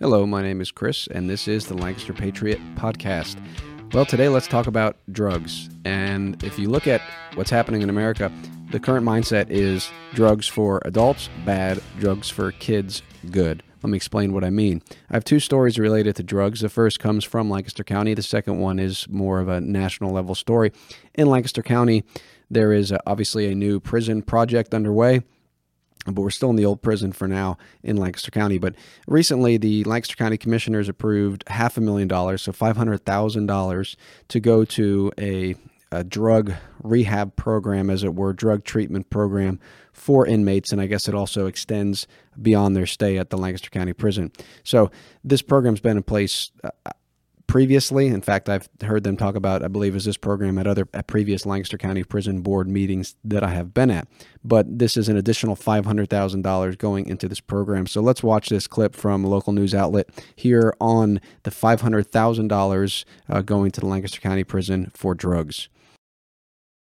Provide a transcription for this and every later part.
Hello, my name is Chris, and this is the Lancaster Patriot Podcast. Well, today let's talk about drugs. And if you look at what's happening in America, the current mindset is drugs for adults, bad, drugs for kids, good. Let me explain what I mean. I have two stories related to drugs. The first comes from Lancaster County, the second one is more of a national level story. In Lancaster County, there is uh, obviously a new prison project underway but we're still in the old prison for now in Lancaster County. But recently, the Lancaster County Commissioners approved half a million dollars, so five hundred thousand dollars, to go to a, a drug rehab program, as it were, drug treatment program for inmates, and I guess it also extends beyond their stay at the Lancaster County Prison. So this program's been in place. Uh, previously. In fact, I've heard them talk about, I believe, is this program at other at previous Lancaster County Prison Board meetings that I have been at. But this is an additional $500,000 going into this program. So let's watch this clip from a local news outlet here on the $500,000 uh, going to the Lancaster County Prison for drugs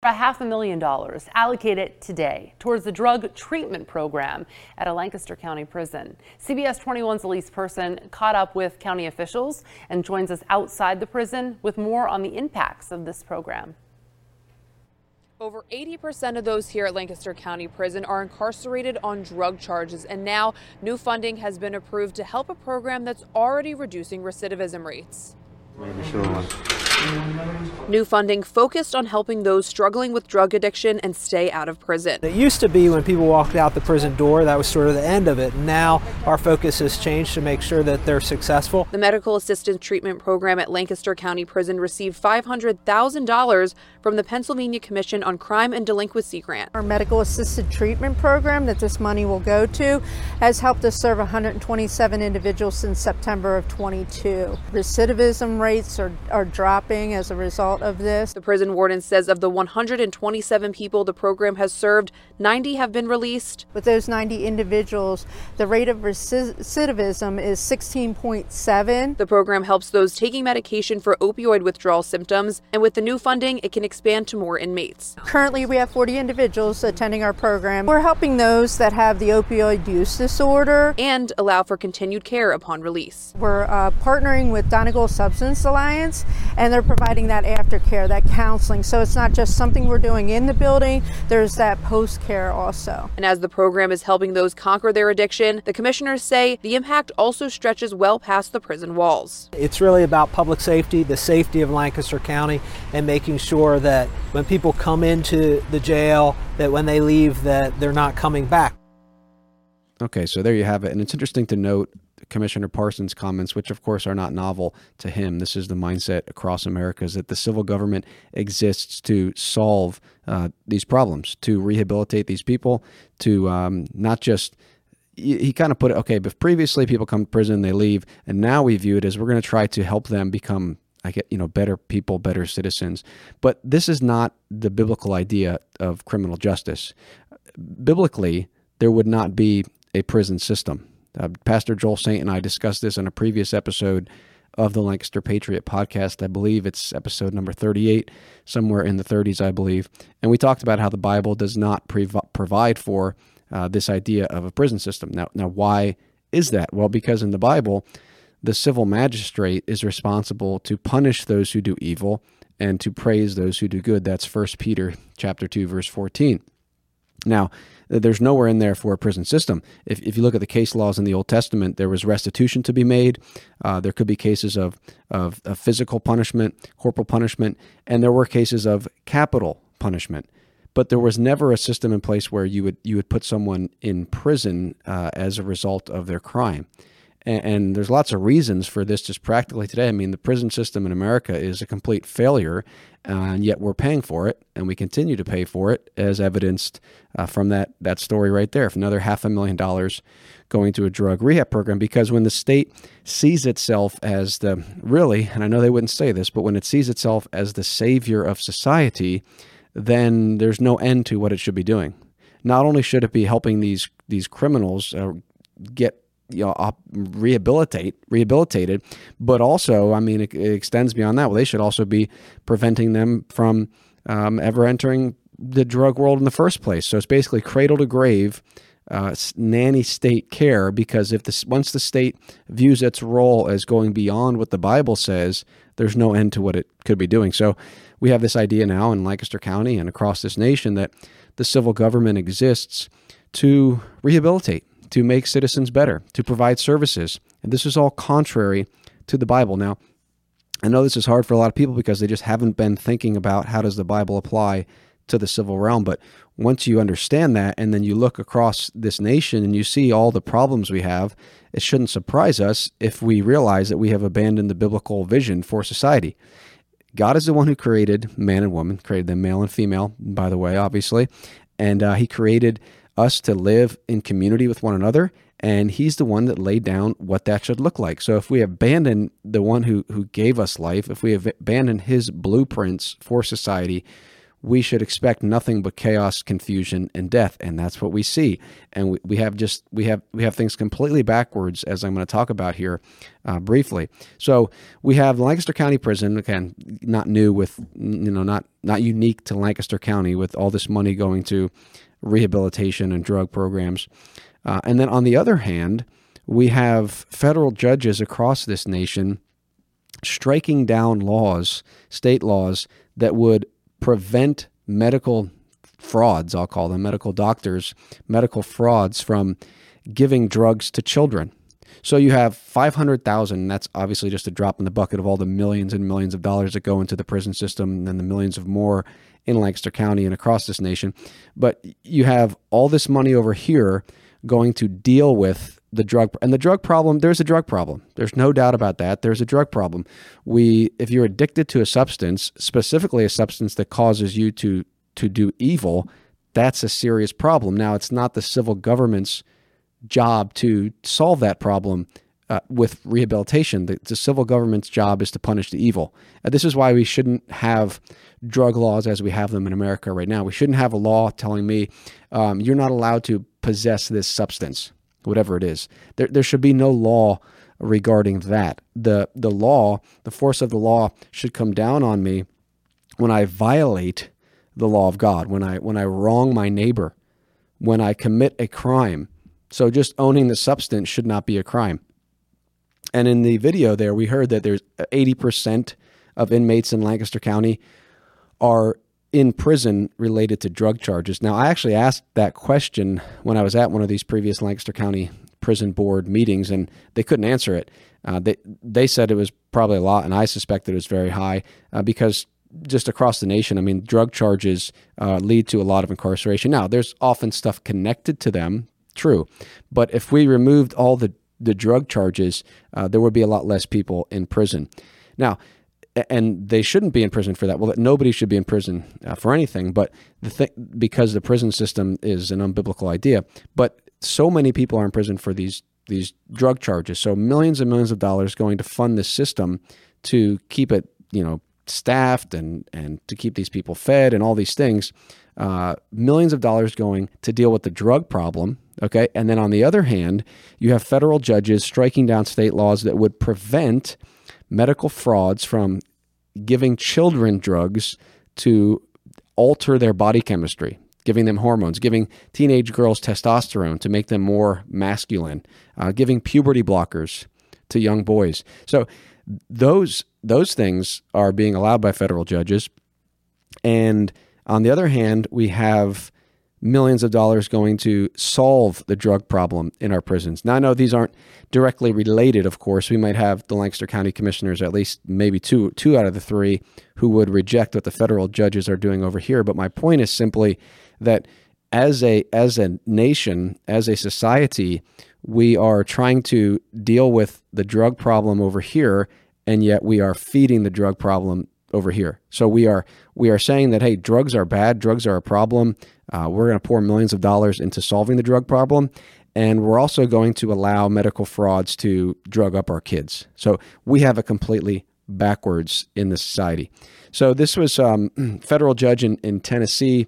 a half a million dollars allocated today towards the drug treatment program at a Lancaster County prison. CBS 21's Elise Person caught up with county officials and joins us outside the prison with more on the impacts of this program. Over 80% of those here at Lancaster County Prison are incarcerated on drug charges, and now new funding has been approved to help a program that's already reducing recidivism rates. Maybe sure. New funding focused on helping those struggling with drug addiction and stay out of prison. It used to be when people walked out the prison door, that was sort of the end of it. Now our focus has changed to make sure that they're successful. The medical assistance treatment program at Lancaster County Prison received $500,000 from the Pennsylvania Commission on Crime and Delinquency grant. Our medical assisted treatment program that this money will go to has helped us serve 127 individuals since September of 22. Recidivism rates are, are dropping as a result of this. The prison warden says of the 127 people the program has served, 90 have been released. With those 90 individuals, the rate of recidivism is 16.7. The program helps those taking medication for opioid withdrawal symptoms, and with the new funding, it can expand to more inmates. Currently, we have 40 individuals attending our program. We're helping those that have the opioid use disorder and allow for continued care upon release. We're uh, partnering with Donegal Substance Alliance, and they're they're providing that aftercare, that counseling. So it's not just something we're doing in the building, there's that post care also. And as the program is helping those conquer their addiction, the commissioners say the impact also stretches well past the prison walls. It's really about public safety, the safety of Lancaster County, and making sure that when people come into the jail, that when they leave, that they're not coming back. Okay, so there you have it. And it's interesting to note Commissioner Parsons' comments, which of course are not novel to him. This is the mindset across America: is that the civil government exists to solve uh, these problems, to rehabilitate these people, to um, not just. He, he kind of put it okay, but previously people come to prison, they leave, and now we view it as we're going to try to help them become I get, you know, better people, better citizens. But this is not the biblical idea of criminal justice. Biblically, there would not be a prison system. Uh, Pastor Joel Saint and I discussed this in a previous episode of the Lancaster Patriot podcast. I believe it's episode number 38, somewhere in the 30s, I believe. And we talked about how the Bible does not prov- provide for uh, this idea of a prison system. Now, now, why is that? Well, because in the Bible, the civil magistrate is responsible to punish those who do evil and to praise those who do good. That's 1 Peter chapter 2, verse 14. Now, there's nowhere in there for a prison system. If, if you look at the case laws in the Old Testament, there was restitution to be made. Uh, there could be cases of, of, of physical punishment, corporal punishment, and there were cases of capital punishment. But there was never a system in place where you would you would put someone in prison uh, as a result of their crime. And, and, there's lots of reasons for this just practically today. I mean, the prison system in America is a complete failure, and yet we're paying for it, and we continue to pay for it, as evidenced uh, from that, that story right there. Another half a million dollars going to a drug rehab program, because when the state sees itself as the really, and I know they wouldn't say this, but when it sees itself as the savior of society, then there's no end to what it should be doing. Not only should it be helping these these criminals uh, get you know op- rehabilitate rehabilitated. But also i mean it, it, extends beyond that. Well they should also be preventing them from um, ever entering the drug world in the first place. So it's basically cradle to grave uh, nanny state care because if this once the state views its role as going beyond what the Bible says, there's no end to what it could be doing. So we have this idea now in Lancaster County and across this nation that the civil government exists to rehabilitate, to make citizens better, to provide services. And this is all contrary to the Bible. Now, I know this is hard for a lot of people because they just haven't been thinking about how does the Bible apply to the civil realm. But once you understand that and then you look across this nation and you see all the problems we have, it shouldn't surprise us if we realize that we have abandoned the biblical vision for society. God is the one who created man and woman, created them male and female, by the way, obviously. And uh, he created us to live in community with one another. And he's the one that laid down what that should look like. So if we abandon the one who, who gave us life, if we abandon his blueprints for society, we should expect nothing but chaos, confusion, and death, and that's what we see. And we, we have just we have we have things completely backwards, as I'm going to talk about here uh, briefly. So we have Lancaster County Prison, again, not new with you know not not unique to Lancaster County, with all this money going to rehabilitation and drug programs, uh, and then on the other hand, we have federal judges across this nation striking down laws, state laws that would prevent medical frauds, I'll call them medical doctors, medical frauds from giving drugs to children. So you have 500,000, that's obviously just a drop in the bucket of all the millions and millions of dollars that go into the prison system and then the millions of more in Lancaster County and across this nation. But you have all this money over here going to deal with the drug and the drug problem there's a drug problem. There's no doubt about that. There's a drug problem. We if you're addicted to a substance specifically a substance that causes you to to do evil that's a serious problem. Now it's not the civil government's job to solve that problem uh, with rehabilitation the, the, civil government's job is to punish the evil uh, this is why we shouldn't have drug laws as we have them in america right now we shouldn't have a law telling me um, you're not allowed to possess this substance whatever it is. There, there should be no law regarding that. The, the law, the force of the law should come down on me when I violate the law of God, when I, when I wrong my neighbor, when I commit a crime. So just owning the substance should not be a crime. And in the video there, we heard that there's 80% of inmates in Lancaster County are in prison related to drug charges. Now, I actually asked that question when I was at one of these previous Lancaster County Prison Board meetings, and they couldn't answer it. Uh, they they said it was probably a lot, and I suspected it was very high uh, because just across the nation, I mean, drug charges uh, lead to a lot of incarceration. Now, there's often stuff connected to them, true, but if we removed all the the drug charges, uh, there would be a lot less people in prison. Now, and they shouldn't be in prison for that. Well, nobody should be in prison uh, for anything, but the thing because the prison system is an unbiblical idea. But so many people are in prison for these these drug charges. So millions and millions of dollars going to fund this system to keep it, you know, staffed and and to keep these people fed and all these things. Uh, millions of dollars going to deal with the drug problem. Okay, and then on the other hand, you have federal judges striking down state laws that would prevent medical frauds from giving children drugs to alter their body chemistry, giving them hormones, giving teenage girls testosterone to make them more masculine, uh, giving puberty blockers to young boys. So those those things are being allowed by federal judges. And on the other hand, we have millions of dollars going to solve the drug problem in our prisons. Now, I know these aren't directly related, of course. We might have the Lancaster County commissioners, at least maybe two, two out of the three, who would reject what the federal judges are doing over here. But my point is simply that as a, as a nation, as a society, we are trying to deal with the drug problem over here, and yet we are feeding the drug problem over here. So we are we are saying that hey, drugs are bad, drugs are a problem. Uh, we're going to pour millions of dollars into solving the drug problem, and we're also going to allow medical frauds to drug up our kids. So we have a completely backwards in the society. So this was um, federal judge in, in Tennessee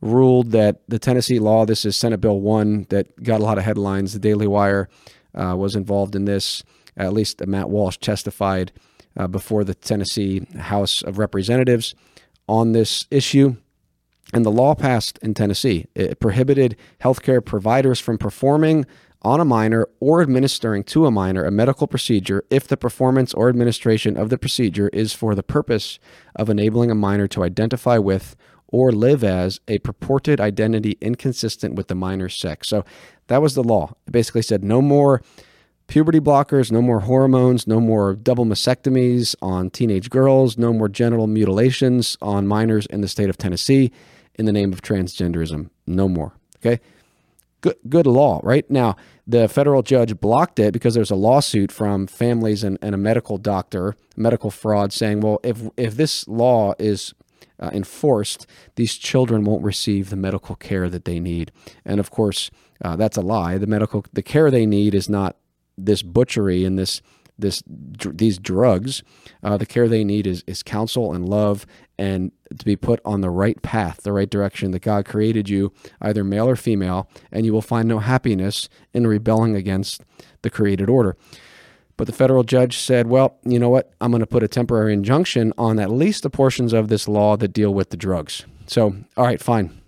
ruled that the Tennessee law. This is Senate Bill one that got a lot of headlines. The Daily Wire uh, was involved in this. At least Matt Walsh testified uh, before the Tennessee House of Representatives on this issue. And the law passed in Tennessee. It prohibited healthcare providers from performing on a minor or administering to a minor a medical procedure if the performance or administration of the procedure is for the purpose of enabling a minor to identify with or live as a purported identity inconsistent with the minor's sex. So that was the law. It basically said no more puberty blockers, no more hormones, no more double mastectomies on teenage girls, no more genital mutilations on minors in the state of Tennessee in the name of transgenderism. No more. Okay? Good, good law, right? Now, the federal judge blocked it because there's a lawsuit from families and, and a medical doctor, medical fraud, saying, well, if, if this law is uh, enforced, these children won't receive the medical care that they need. And of course, uh, that's a lie. The medical, the care they need is not this butchery and this this these drugs. Uh, the care they need is is counsel and love, and to be put on the right path, the right direction that God created you, either male or female, and you will find no happiness in rebelling against the created order. But the federal judge said, well, you know what? I'm going to put a temporary injunction on at least the portions of this law that deal with the drugs. So, all right, fine.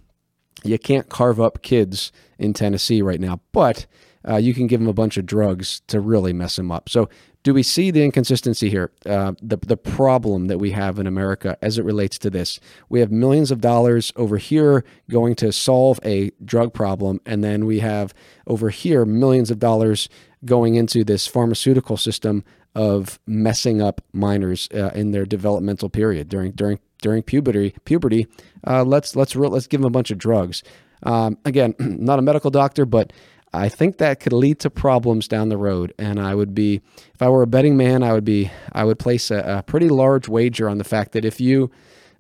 You can't carve up kids in Tennessee right now, but uh, you can give them a bunch of drugs to really mess them up. So, do we see the inconsistency here? Uh, the the problem that we have in America as it relates to this? We have millions of dollars over here going to solve a drug problem, and then we have over here millions of dollars going into this pharmaceutical system of messing up minors uh, in their developmental period during during during puberty. Puberty. Uh, let's let's re- let's give them a bunch of drugs. Um, again, not a medical doctor, but I think that could lead to problems down the road. And I would be, if I were a betting man, I would be, I would place a, a pretty large wager on the fact that if you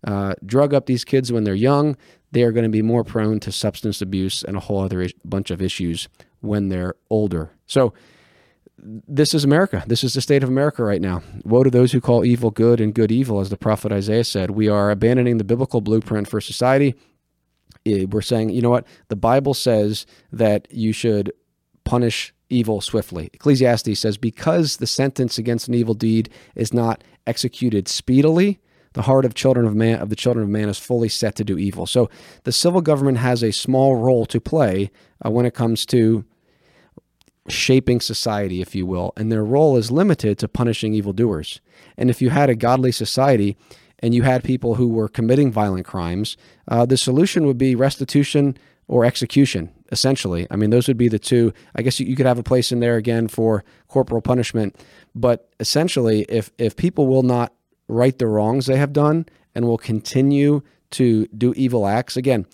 uh, drug up these kids when they're young, they are going to be more prone to substance abuse and a whole other is- bunch of issues when they're older. So, this is America. This is the state of America right now. Woe to those who call evil good and good evil, as the prophet Isaiah said. We are abandoning the biblical blueprint for society we're saying, you know what? The Bible says that you should punish evil swiftly. Ecclesiastes says, because the sentence against an evil deed is not executed speedily, the heart of children of man of the children of man is fully set to do evil. So the civil government has a small role to play uh, when it comes to shaping society, if you will, and their role is limited to punishing evildoers. And if you had a godly society, and you had people who were committing violent crimes, uh, the solution would be restitution or execution, essentially. I mean, those would be the two. I guess you, you could have a place in there again for corporal punishment. But essentially, if, if people will not right the wrongs they have done and will continue to do evil acts, again,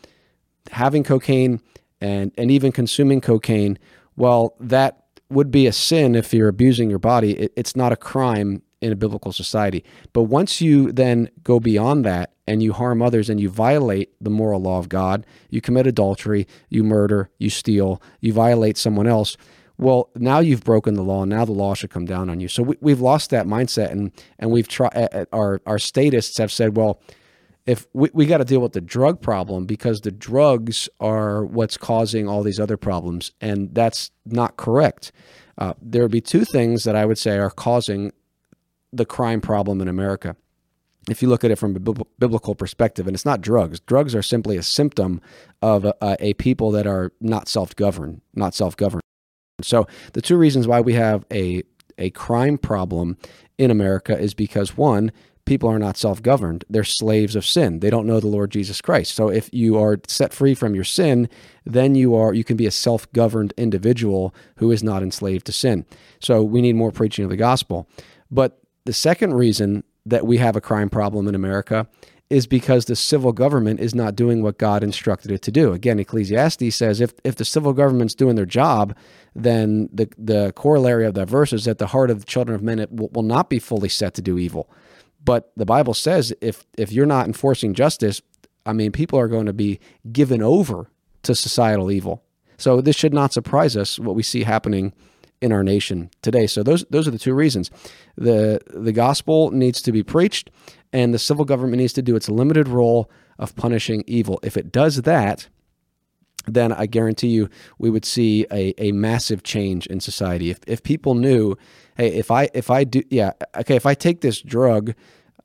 having cocaine and, and even consuming cocaine, well, that would be a sin if you're abusing your body. It, it's not a crime in a biblical society. But once you then go beyond that and you harm others and you violate the moral law of God, you commit adultery, you murder, you steal, you violate someone else. Well, now you've broken the law, now the law should come down on you. So we, have lost that mindset, and and we've tried. Our our statists have said, well, if we, we got to deal with the drug problem because the drugs are what's causing all these other problems, and that's not correct. Uh, there would be two things that I would say are causing the crime problem in America. If you look at it from a biblical perspective, and it's not drugs, drugs are simply a symptom of a, a people that are not self governed, not self governed. So, the two reasons why we have a, a crime problem in America is because one, people are not self governed. They're slaves of sin. They don't know the Lord Jesus Christ. So if you are set free from your sin, then you are you can be a self governed individual who is not enslaved to sin. So we need more preaching of the gospel. But the second reason that we have a crime problem in America is because the civil government is not doing what God instructed it to do. Again, Ecclesiastes says if, if the civil government's doing their job, then the, the corollary of that verse is that the heart of the children of men will, not be fully set to do evil. But the Bible says if if you're not enforcing justice, I mean, people are going to be given over to societal evil. So this should not surprise us what we see happening in our nation today. So those those are the two reasons. The the gospel needs to be preached and the civil government needs to do its limited role of punishing evil. If it does that, then I guarantee you we would see a, a massive change in society. If if people knew, hey, if I if I do yeah, okay, if I take this drug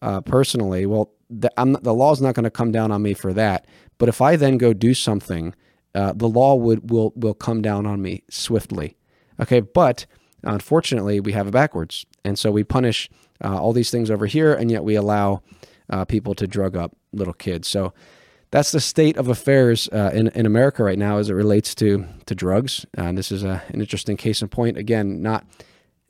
uh, personally, well, the, not, the law is not going to come down on me for that. But if I then go do something, uh, the law would will will come down on me swiftly. Okay, but unfortunately, we have it backwards, and so we punish uh, all these things over here, and yet we allow uh, people to drug up little kids. So that's the state of affairs uh, in in America right now as it relates to to drugs. And this is a, an interesting case in point. Again, not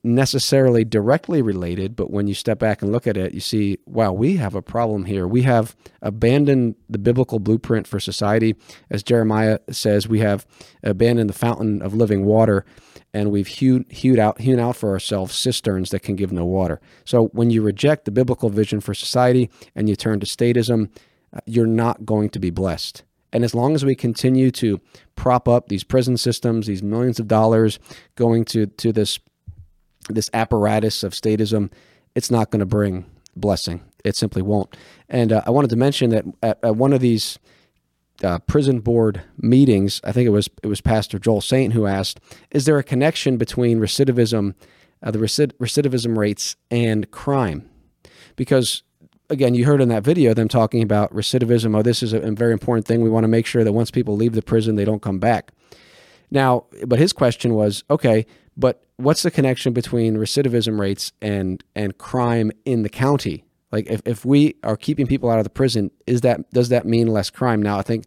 necessarily directly related, but when you step back and look at it, you see, wow, we have a problem here. We have abandoned the biblical blueprint for society. As Jeremiah says, we have abandoned the fountain of living water and we've hewed, hewed out, hewn out for ourselves cisterns that can give no water. So when you reject the biblical vision for society and you turn to statism, uh, you're not going to be blessed. And as long as we continue to prop up these prison systems, these millions of dollars going to, to this this apparatus of statism, it's not going to bring blessing. It simply won't. And uh, I wanted to mention that at, at one of these uh, prison board meetings, I think it was it was Pastor Joel Saint who asked, "Is there a connection between recidivism, uh, the recid- recidivism rates, and crime?" Because again, you heard in that video them talking about recidivism. Oh, this is a, a very important thing. We want to make sure that once people leave the prison, they don't come back. Now, but his question was, okay, but what's the connection between recidivism rates and and crime in the county? Like if, if we are keeping people out of the prison, is that does that mean less crime? Now I think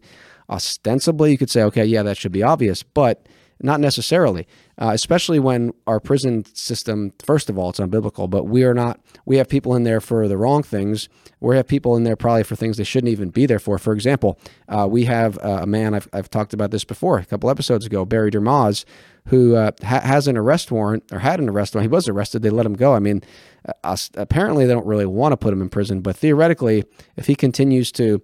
ostensibly you could say, okay, yeah, that should be obvious, but not necessarily, uh, especially when our prison system, first of all, it's unbiblical, but we are not, we have people in there for the wrong things. We have people in there probably for things they shouldn't even be there for. For example, uh, we have uh, a man, I've, I've talked about this before a couple episodes ago, Barry Dermaz, who uh, ha- has an arrest warrant or had an arrest warrant. He was arrested. They let him go. I mean, uh, apparently they don't really want to put him in prison, but theoretically, if he continues to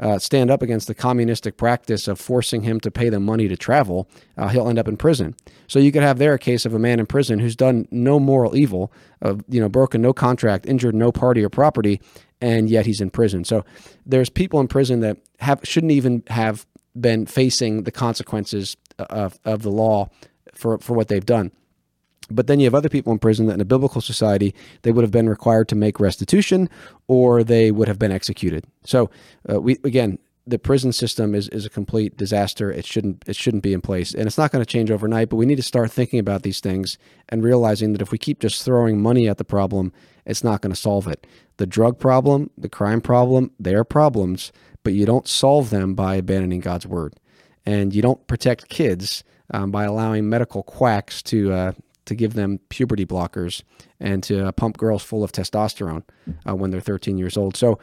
uh, stand up against the communistic practice of forcing him to pay them money to travel, uh, he'll end up in prison. So you could have there a case of a man in prison who's done no moral evil, of you know, broken no contract, injured no party or property, and yet he's in prison. So there's people in prison that have shouldn't even have been facing the consequences of, of the law for, for what they've done. But then you have other people in prison that in a biblical society, they would have been required to make restitution or they would have been executed. So uh, we, again, the prison system is, is a complete disaster. It shouldn't it shouldn't be in place, and it's not going to change overnight. But we need to start thinking about these things and realizing that if we keep just throwing money at the problem, it's not going to solve it. The drug problem, the crime problem, they are problems, but you don't solve them by abandoning God's word, and you don't protect kids um, by allowing medical quacks to uh, to give them puberty blockers and to uh, pump girls full of testosterone uh, when they're 13 years old. So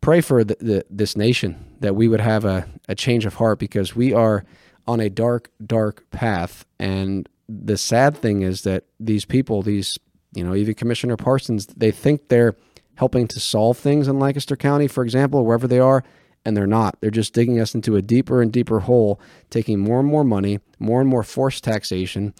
pray for the, the, this nation that we would have a, a change of heart because we are on a dark, dark path. And the sad thing is that these people, these, you know, even Commissioner Parsons, they think they're helping to solve things in Lancaster County, for example, wherever they are and they're not. They're just digging us into a deeper and deeper hole, taking more and more money, more and more forced taxation,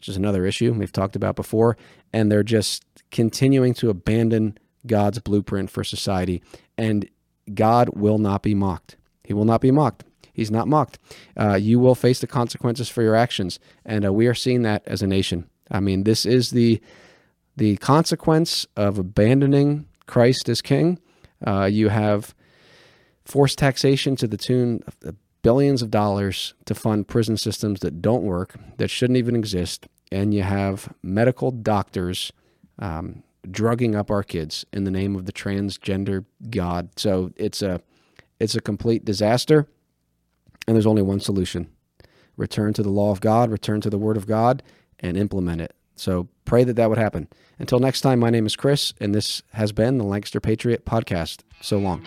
which is another issue we've talked about before, and they're just continuing to abandon God's blueprint for society. And God will not be mocked. He will not be mocked. He's not mocked. Uh, you will face the consequences for your actions, and uh, we are seeing that as a nation. I mean, this is the the consequence of abandoning Christ as King. Uh, you have forced taxation to the tune of billions of dollars to fund prison systems that don't work, that shouldn't even exist, and you have medical doctors um, drugging up our kids in the name of the transgender God. So it's a it's a complete disaster, and there's only one solution: return to the law of God, return to the Word of God, and implement it. So pray that that would happen. Until next time, my name is Chris, and this has been the Lancaster Patriot Podcast. So long.